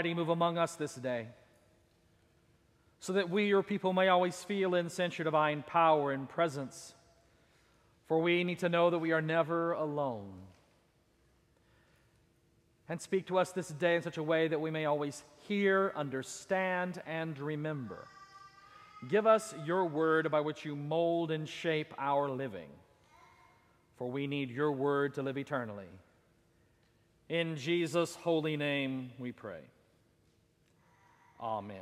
Almighty, move among us this day, so that we, your people, may always feel and sense your divine power and presence. For we need to know that we are never alone. And speak to us this day in such a way that we may always hear, understand, and remember. Give us your word by which you mold and shape our living, for we need your word to live eternally. In Jesus' holy name we pray. Amen.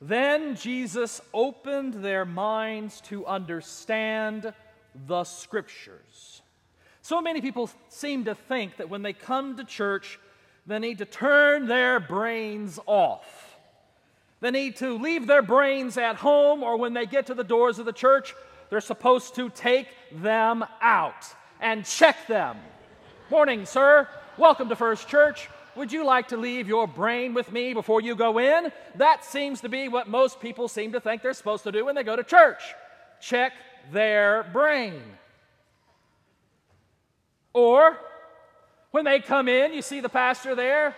Then Jesus opened their minds to understand the scriptures. So many people seem to think that when they come to church, they need to turn their brains off. They need to leave their brains at home, or when they get to the doors of the church, they're supposed to take them out and check them. Morning, sir. Welcome to First Church. Would you like to leave your brain with me before you go in? That seems to be what most people seem to think they're supposed to do when they go to church check their brain. Or when they come in, you see the pastor there.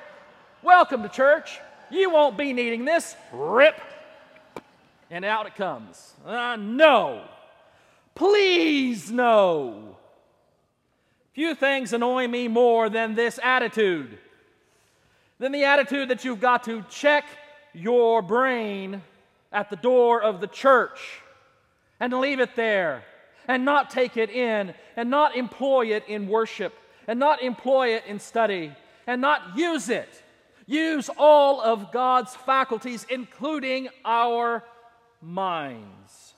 Welcome to church. You won't be needing this. Rip. And out it comes. Uh, no. Please, no. Few things annoy me more than this attitude, than the attitude that you've got to check your brain at the door of the church and leave it there and not take it in and not employ it in worship and not employ it in study and not use it. Use all of God's faculties, including our minds.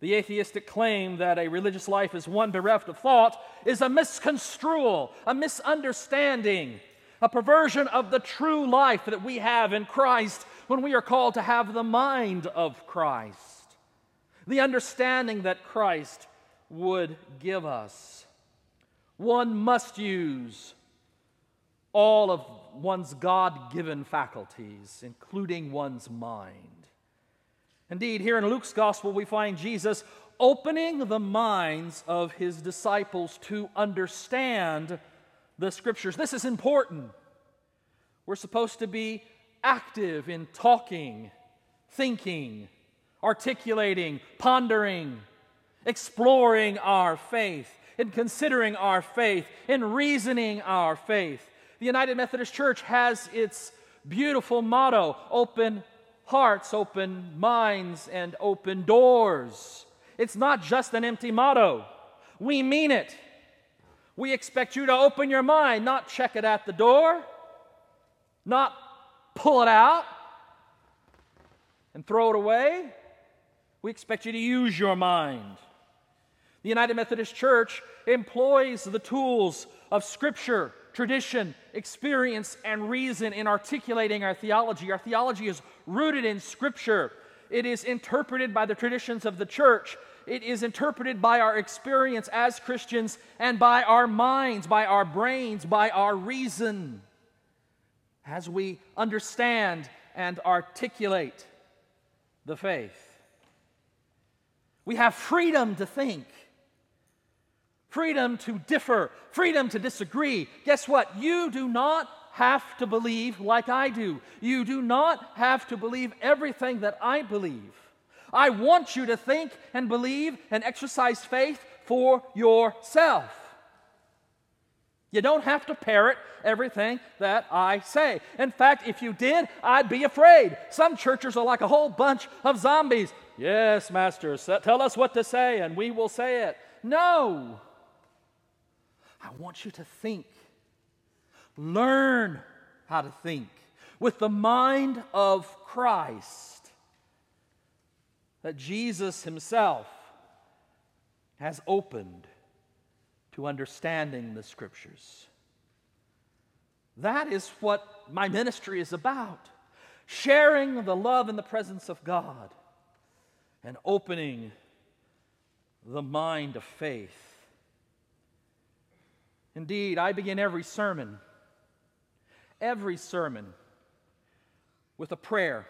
The atheistic claim that a religious life is one bereft of thought is a misconstrual, a misunderstanding, a perversion of the true life that we have in Christ when we are called to have the mind of Christ, the understanding that Christ would give us. One must use all of one's God given faculties, including one's mind. Indeed, here in Luke's gospel, we find Jesus opening the minds of his disciples to understand the scriptures. This is important. We're supposed to be active in talking, thinking, articulating, pondering, exploring our faith, in considering our faith, in reasoning our faith. The United Methodist Church has its beautiful motto open hearts, open minds, and open doors. It's not just an empty motto, we mean it. We expect you to open your mind, not check it at the door, not pull it out and throw it away. We expect you to use your mind. The United Methodist Church employs the tools of Scripture tradition, experience, and reason in articulating our theology. Our theology is rooted in Scripture, it is interpreted by the traditions of the church. It is interpreted by our experience as Christians and by our minds, by our brains, by our reason. As we understand and articulate the faith, we have freedom to think freedom to differ, freedom to disagree. Guess what? You do not have to believe like I do. You do not have to believe everything that I believe. I want you to think and believe and exercise faith for yourself. You don't have to parrot everything that I say. In fact, if you did, I'd be afraid. Some churches are like a whole bunch of zombies. Yes, Master, tell us what to say and we will say it. No. I want you to think. Learn how to think with the mind of Christ that Jesus Himself has opened to understanding the Scriptures. That is what my ministry is about sharing the love and the presence of God and opening the mind of faith Indeed, I begin every sermon, every sermon, with a prayer.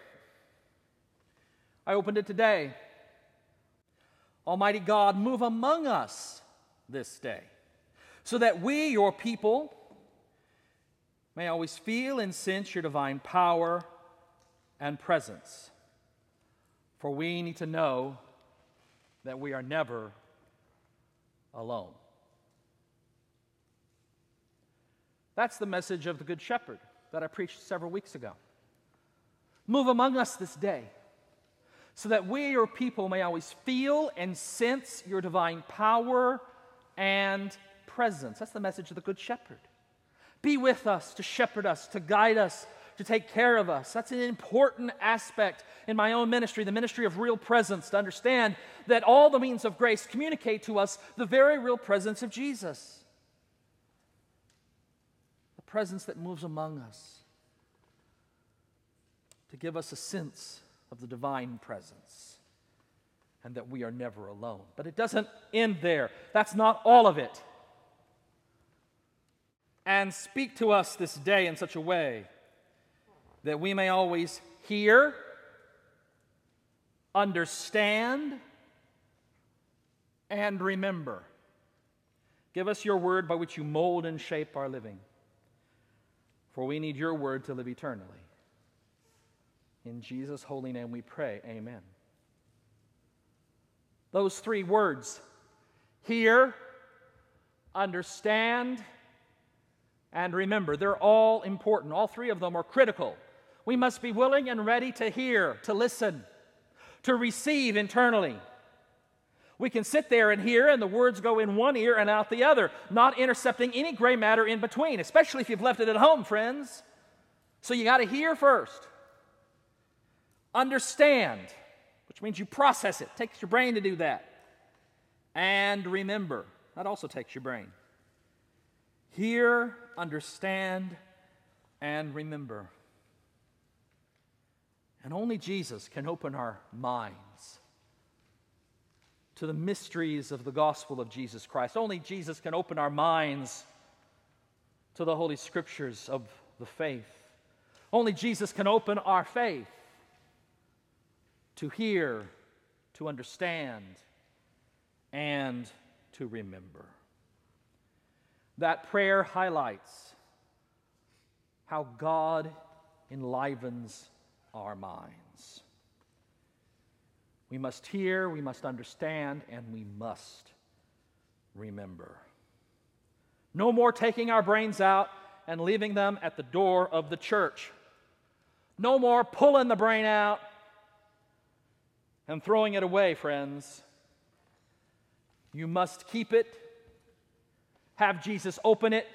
I opened it today. Almighty God, move among us this day, so that we, your people, may always feel and sense your divine power and presence. For we need to know that we are never alone. That's the message of the Good Shepherd that I preached several weeks ago. Move among us this day so that we, your people, may always feel and sense your divine power and presence. That's the message of the Good Shepherd. Be with us to shepherd us, to guide us, to take care of us. That's an important aspect in my own ministry, the ministry of real presence, to understand that all the means of grace communicate to us the very real presence of Jesus. The presence that moves among us to give us a sense of the divine presence and that we are never alone. But it doesn't end there. That's not all of it. And speak to us this day in such a way that we may always hear, understand, and remember. Give us your word by which you mold and shape our living. For we need your word to live eternally. In Jesus' holy name we pray. Amen. Those three words hear, understand, and remember. They're all important. All three of them are critical. We must be willing and ready to hear, to listen, to receive internally. We can sit there and hear, and the words go in one ear and out the other, not intercepting any gray matter in between, especially if you've left it at home, friends. So you got to hear first. Understand, which means you process it, it takes your brain to do that. And remember, that also takes your brain. Hear, understand, and remember. And only Jesus can open our minds to the mysteries of the gospel of Jesus Christ. Only Jesus can open our minds to the Holy Scriptures of the faith. Only Jesus can open our faith to hear, to understand, and to remember. That prayer highlights how God enlivens our minds. We must hear, we must understand, and we must remember. No more taking our brains out and leaving them at the door of the church. No more pulling the brain out and throwing it away, friends. You must keep it, have Jesus open it,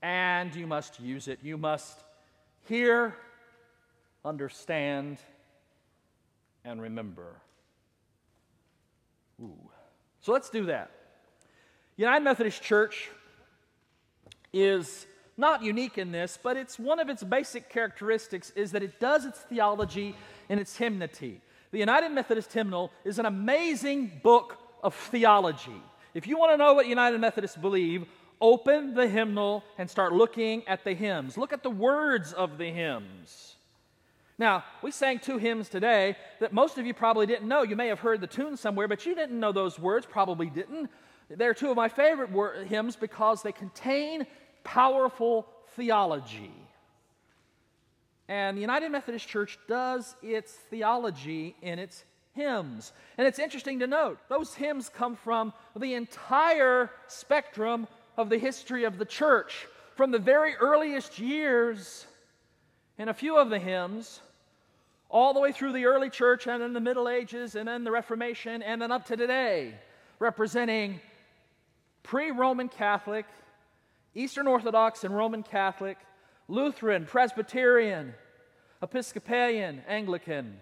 and you must use it. You must hear, understand, and remember. Ooh. So let's do that. United Methodist Church is not unique in this, but it's one of its basic characteristics is that it does its theology in its hymnody. The United Methodist Hymnal is an amazing book of theology. If you want to know what United Methodists believe, open the hymnal and start looking at the hymns. Look at the words of the hymns. Now, we sang two hymns today that most of you probably didn't know. You may have heard the tune somewhere, but you didn't know those words, probably didn't. They're two of my favorite wor- hymns because they contain powerful theology. And the United Methodist Church does its theology in its hymns. And it's interesting to note, those hymns come from the entire spectrum of the history of the church, from the very earliest years in a few of the hymns, all the way through the early church and in the Middle Ages and then the Reformation and then up to today, representing pre Roman Catholic, Eastern Orthodox and Roman Catholic, Lutheran, Presbyterian, Episcopalian, Anglican.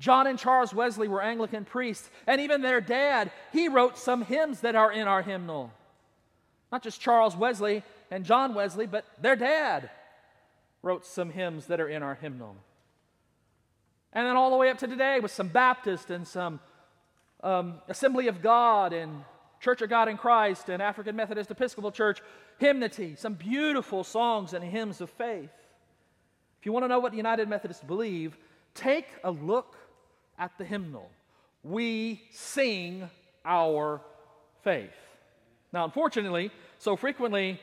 John and Charles Wesley were Anglican priests, and even their dad, he wrote some hymns that are in our hymnal. Not just Charles Wesley and John Wesley, but their dad wrote some hymns that are in our hymnal. And then all the way up to today with some Baptist and some um, Assembly of God and Church of God in Christ and African Methodist Episcopal Church hymnody, some beautiful songs and hymns of faith. If you want to know what the United Methodists believe, take a look at the hymnal. We sing our faith. Now, unfortunately, so frequently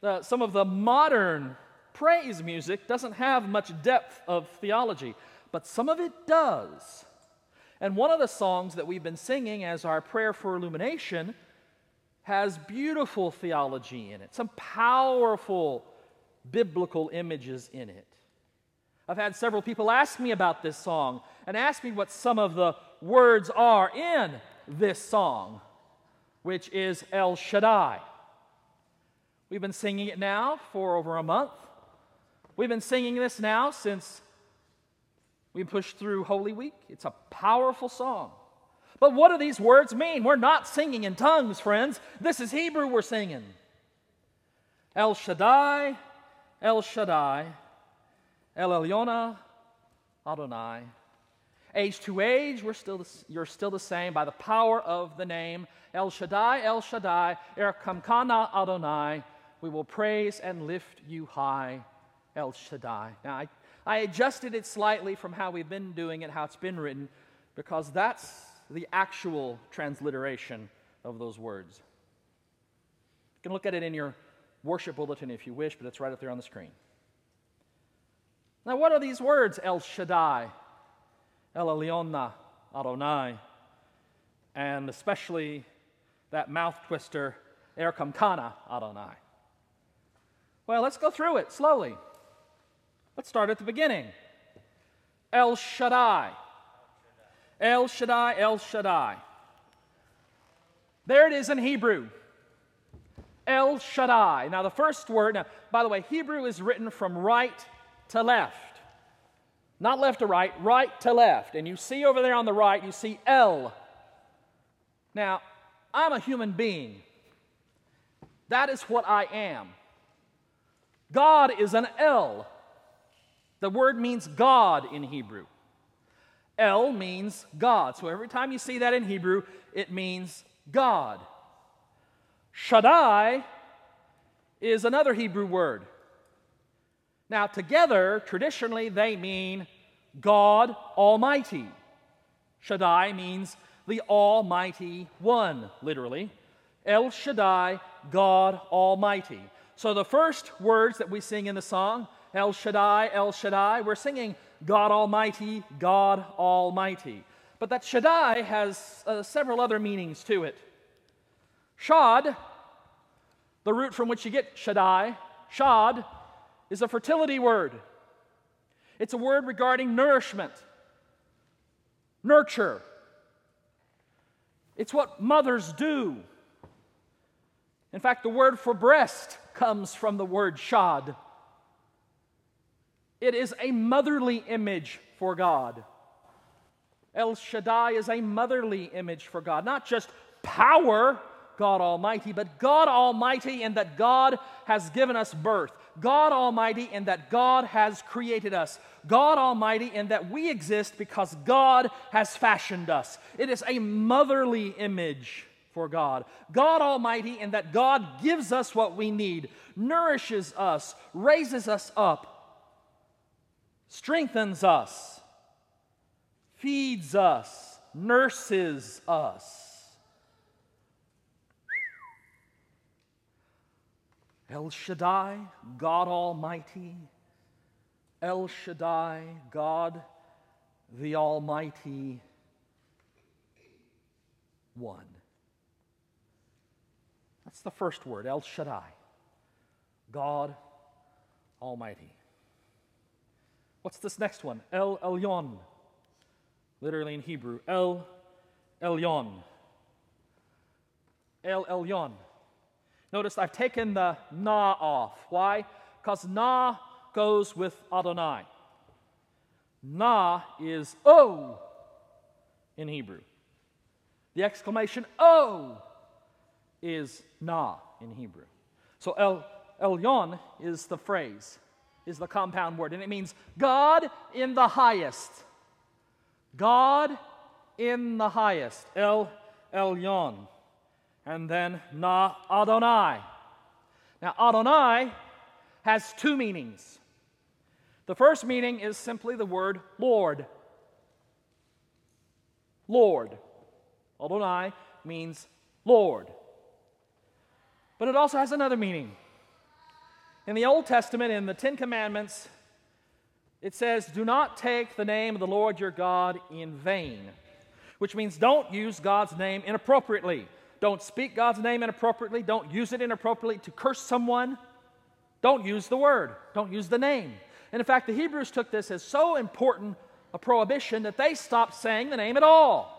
the, some of the modern praise music doesn't have much depth of theology, but some of it does. And one of the songs that we've been singing as our prayer for illumination has beautiful theology in it, some powerful biblical images in it. I've had several people ask me about this song and ask me what some of the words are in this song, which is El Shaddai. We've been singing it now for over a month. We've been singing this now since we pushed through Holy Week. It's a powerful song. But what do these words mean? We're not singing in tongues, friends. This is Hebrew we're singing. El Shaddai, El Shaddai, El Elyon Adonai. Age to age, we're still the, you're still the same by the power of the name El Shaddai, El Shaddai, Er Kamkana Adonai. We will praise and lift you high, El Shaddai. Now, I, I adjusted it slightly from how we've been doing it, how it's been written, because that's the actual transliteration of those words. You can look at it in your worship bulletin if you wish, but it's right up there on the screen. Now, what are these words? El Shaddai, El Elyon Adonai, and especially that mouth twister, Er Kamkana Adonai. Well, let's go through it slowly. Let's start at the beginning. El Shaddai. El Shaddai, El Shaddai. There it is in Hebrew. El Shaddai. Now, the first word, now, by the way, Hebrew is written from right to left. Not left to right, right to left. And you see over there on the right, you see El. Now, I'm a human being. That is what I am. God is an El. The word means God in Hebrew. El means God. So every time you see that in Hebrew, it means God. Shaddai is another Hebrew word. Now, together, traditionally, they mean God Almighty. Shaddai means the Almighty One, literally. El Shaddai, God Almighty. So the first words that we sing in the song, El Shaddai, El Shaddai, we're singing God Almighty, God Almighty. But that Shaddai has uh, several other meanings to it. Shad, the root from which you get Shaddai, Shad, is a fertility word. It's a word regarding nourishment, nurture. It's what mothers do. In fact, the word for breast comes from the word shad. It is a motherly image for God. El Shaddai is a motherly image for God, not just power, God Almighty, but God Almighty in that God has given us birth. God Almighty in that God has created us. God Almighty in that we exist because God has fashioned us. It is a motherly image for God. God Almighty in that God gives us what we need, nourishes us, raises us up, strengthens us, feeds us, nurses us. El Shaddai, God Almighty. El Shaddai, God the Almighty One. That's the first word, El Shaddai, God Almighty. What's this next one? El Elyon, literally in Hebrew, El Elyon. El Elyon. Notice I've taken the na off. Why? Because na goes with Adonai. Na is oh in Hebrew. The exclamation oh is na in Hebrew. So El Elyon is the phrase, is the compound word, and it means God in the highest. God in the highest. El Elyon and then Na Adonai. Now, Adonai has two meanings. The first meaning is simply the word Lord. Lord. Adonai means Lord. But it also has another meaning In the Old Testament, in the Ten Commandments, it says, Do not take the name of the Lord your God in vain, which means don't use God's name inappropriately. Don't speak God's name inappropriately. Don't use it inappropriately to curse someone. Don't use the word. Don't use the name. And in fact, the Hebrews took this as so important a prohibition that they stopped saying the name at all,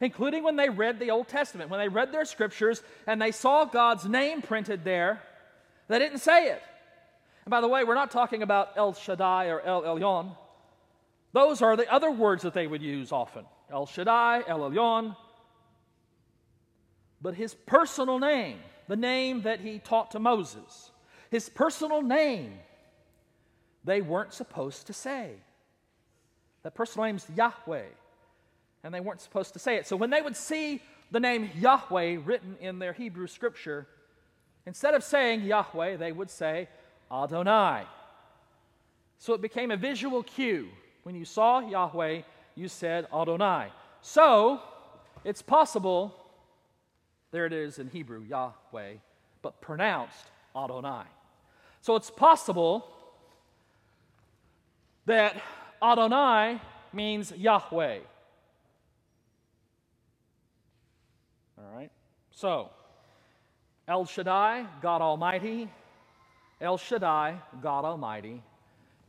including when they read the Old Testament. When they read their scriptures and they saw God's name printed there, they didn't say it. And by the way, we're not talking about El Shaddai or El Elyon. Those are the other words that they would use often El Shaddai, El Elyon. But his personal name, the name that he taught to Moses, his personal name, they weren't supposed to say. That personal name's Yahweh, and they weren't supposed to say it. So when they would see the name Yahweh written in their Hebrew scripture, instead of saying Yahweh, they would say Adonai. So it became a visual cue. When you saw Yahweh, you said Adonai. So it's possible, there it is in Hebrew, Yahweh, but pronounced Adonai. So it's possible that Adonai means Yahweh. All right? So, El Shaddai, God Almighty. El Shaddai, God Almighty.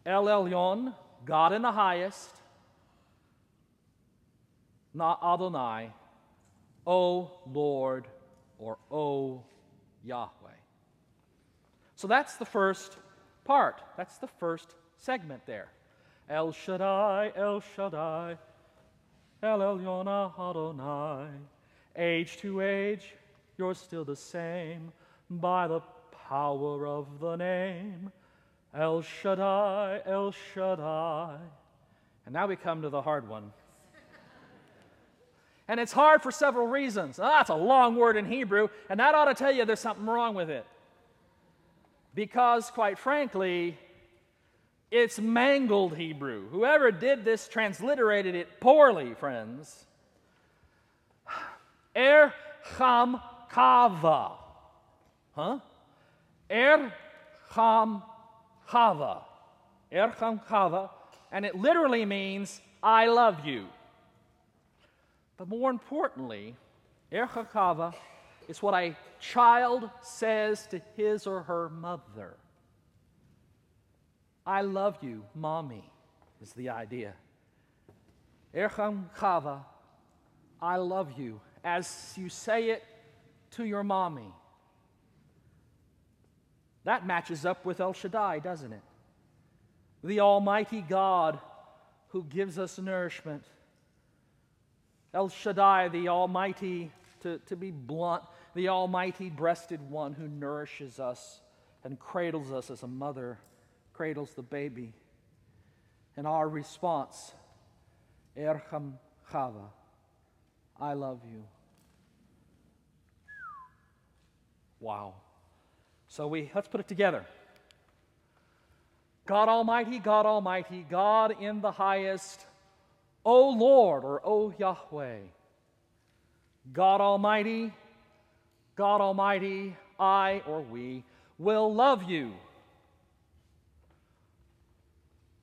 El Elyon, God in the highest. Not Adonai, O Lord, or O Yahweh. So that's the first part. That's the first segment there. El Shaddai, El Shaddai, El Elyon Adonai. Age to age, you're still the same by the power of the name. El Shaddai, El Shaddai. And now we come to the hard one. And it's hard for several reasons. Ah, that's a long word in Hebrew, and that ought to tell you there's something wrong with it. Because, quite frankly, it's mangled Hebrew. Whoever did this transliterated it poorly, friends. Er cham kava. Huh? Er cham kava. Er cham kava. And it literally means, I love you. But more importantly, er kava is what a child says to his or her mother. I love you, mommy, is the idea. Ercham Chava, I love you, as you say it to your mommy. That matches up with El Shaddai, doesn't it? The Almighty God who gives us nourishment. El Shaddai, the Almighty, to, to be blunt, the Almighty breasted one who nourishes us and cradles us as a mother cradles the baby. And our response, Ercham Chava, I love you. Wow. So we let's put it together. God Almighty, God Almighty, God in the highest, O Lord or O Yahweh. God Almighty, God Almighty, I or we will love you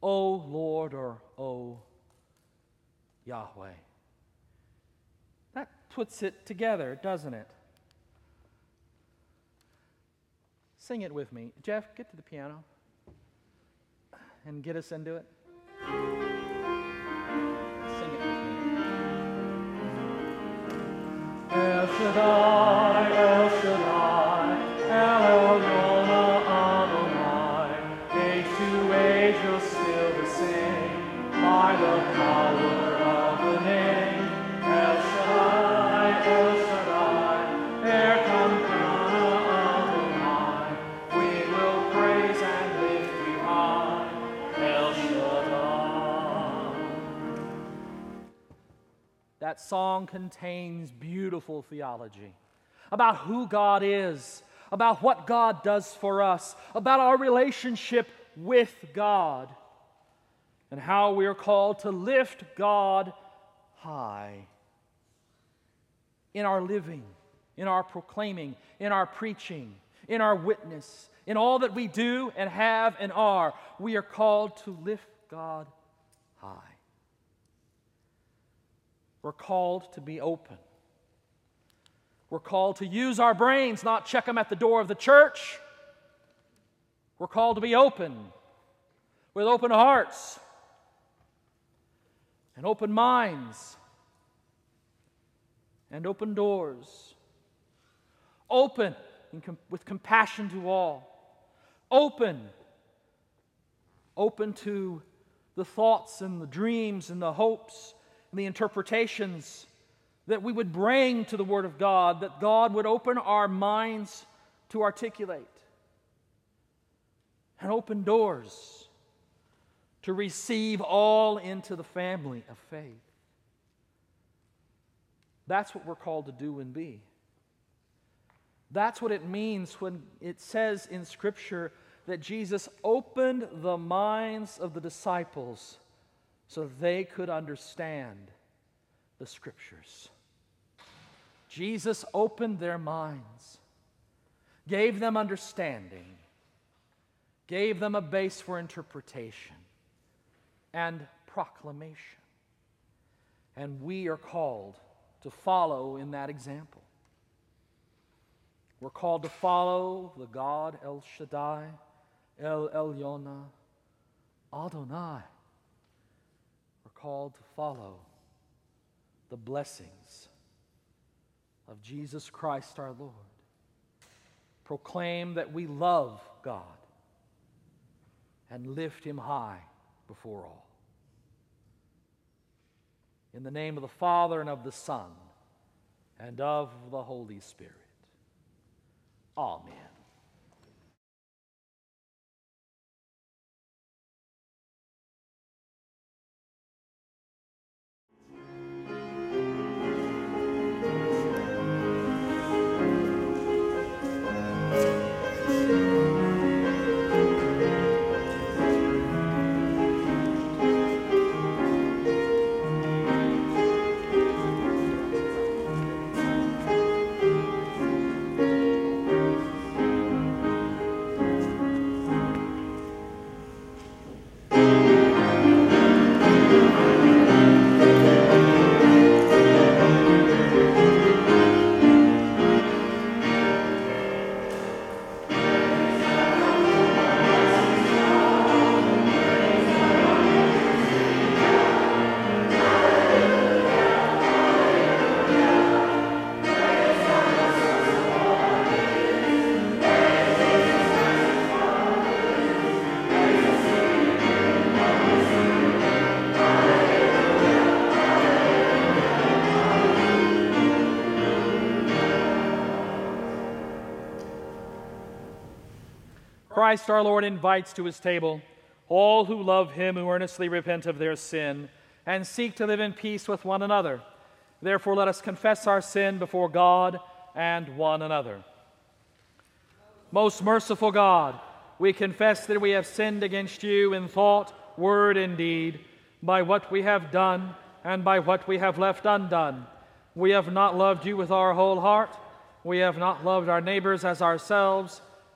O Lord or O Yahweh. That puts it together, doesn't it? Sing it with me. Jeff, get to the piano and get us into it. Sing it with me. Song contains beautiful theology about who God is, about what God does for us, about our relationship with God, and how we are called to lift God high in our living, in our proclaiming, in our preaching, in our witness, in all that we do and have and are, we are called to lift God high. We're called to be open. We're called to use our brains, not check them at the door of the church. We're called to be open with open hearts and open minds and open doors. Open com- with compassion to all. Open. Open to the thoughts and the dreams and the hopes and the interpretations that we would bring to the Word of God, that God would open our minds to articulate and open doors to receive all into the family of faith. That's what we're called to do and be. That's what it means when it says in Scripture that Jesus opened the minds of the disciples so they could understand the Scriptures. Jesus opened their minds, gave them understanding, gave them a base for interpretation and proclamation. And we are called to follow in that example. We're called to follow the God El Shaddai, El Elyon, Adonai. Called to follow the blessings of Jesus Christ our Lord. Proclaim that we love God and lift him high before all. In the name of the Father and of the Son and of the Holy Spirit. Amen. Christ our Lord invites to his table all who love him, who earnestly repent of their sin, and seek to live in peace with one another. Therefore, let us confess our sin before God and one another. Most merciful God, we confess that we have sinned against you in thought, word, and deed, by what we have done and by what we have left undone. We have not loved you with our whole heart. We have not loved our neighbors as ourselves.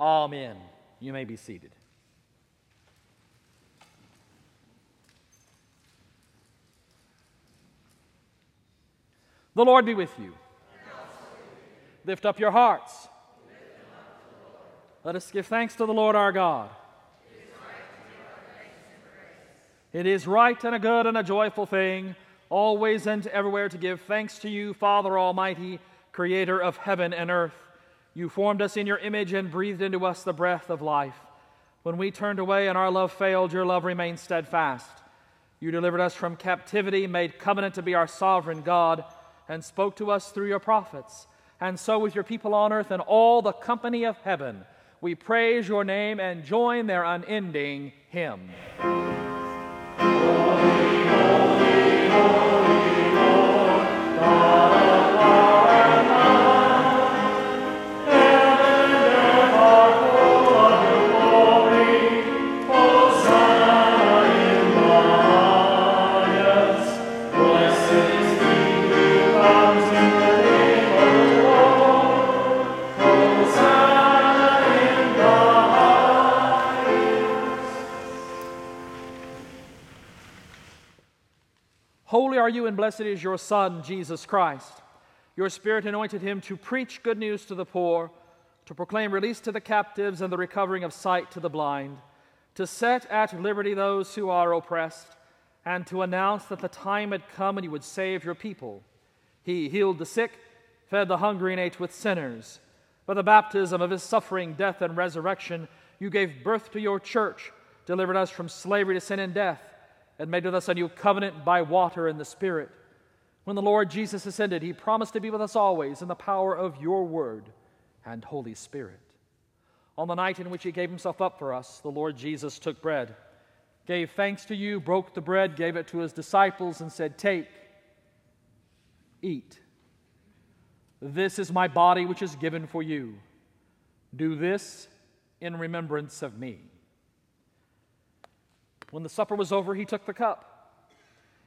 Amen. You may be seated. The Lord be with you. Lift up your hearts. Let us give thanks to the Lord our God. It is right and a good and a joyful thing, always and everywhere, to give thanks to you, Father Almighty, creator of heaven and earth you formed us in your image and breathed into us the breath of life. When we turned away and our love failed, your love remained steadfast. You delivered us from captivity, made covenant to be our sovereign God, and spoke to us through your prophets. And so, with your people on earth and all the company of heaven, We praise your name and join their unending hymn. Holy are you, and blessed is your Son, Jesus Christ. Your Spirit anointed him to preach good news to the poor, to proclaim release to the captives and the recovering of sight to the blind, to set at liberty those who are oppressed, and to announce that the time had come when you would save your people. He healed the sick, fed the hungry, and ate with sinners. By the baptism of his suffering, death, and resurrection, you gave birth to your church, delivered us from slavery to sin and death and made with us a new covenant by water and the Spirit. When the Lord Jesus ascended, he promised to be with us always in the power of your word and Holy Spirit. On the night in which he gave himself up for us, the Lord Jesus took bread, gave thanks to you, broke the bread, gave it to his disciples, and said, Take, eat. This is my body which is given for you. Do this in remembrance of me. When the supper was over, he took the cup,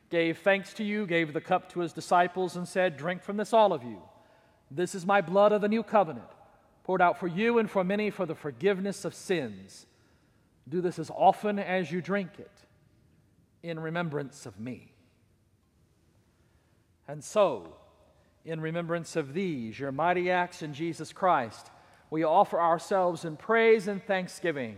gave thanks to you, gave the cup to his disciples, and said, Drink from this, all of you. This is my blood of the new covenant, poured out for you and for many for the forgiveness of sins. Do this as often as you drink it in remembrance of me. And so, in remembrance of these, your mighty acts in Jesus Christ, we offer ourselves in praise and thanksgiving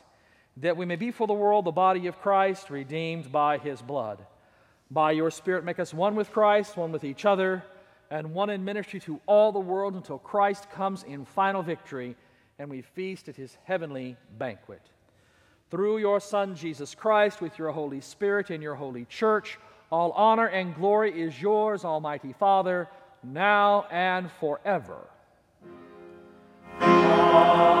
that we may be for the world the body of Christ, redeemed by his blood. By your Spirit, make us one with Christ, one with each other, and one in ministry to all the world until Christ comes in final victory and we feast at his heavenly banquet. Through your Son, Jesus Christ, with your Holy Spirit and your holy church, all honor and glory is yours, Almighty Father, now and forever. Amen.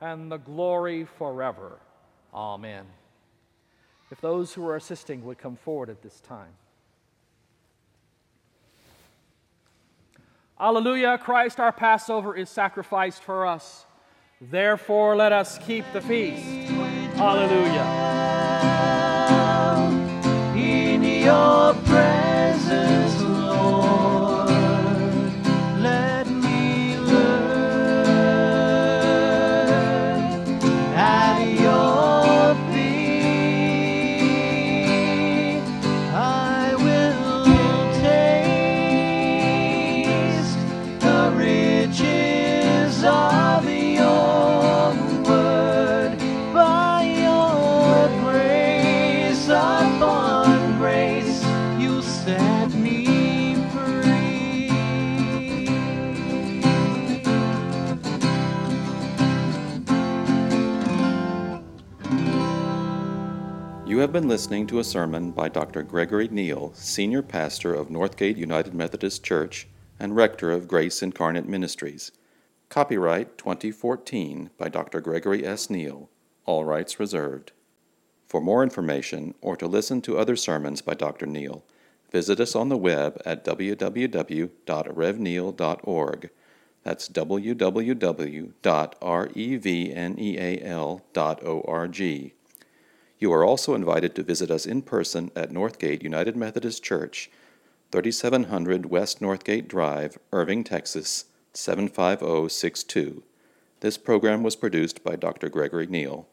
and the glory forever. Amen. If those who are assisting would come forward at this time. Alleluia, Christ our Passover is sacrificed for us. Therefore, let us keep the feast. Alleluia. In your presence, been listening to a sermon by Dr. Gregory Neal, Senior Pastor of Northgate United Methodist Church and Rector of Grace Incarnate Ministries. Copyright 2014 by Dr. Gregory S. Neal. All rights reserved. For more information or to listen to other sermons by Dr. Neal, visit us on the web at www.revneal.org. That's www.revneal.org. You are also invited to visit us in person at Northgate United Methodist Church, 3700 West Northgate Drive, Irving, Texas 75062. This program was produced by Dr. Gregory Neal.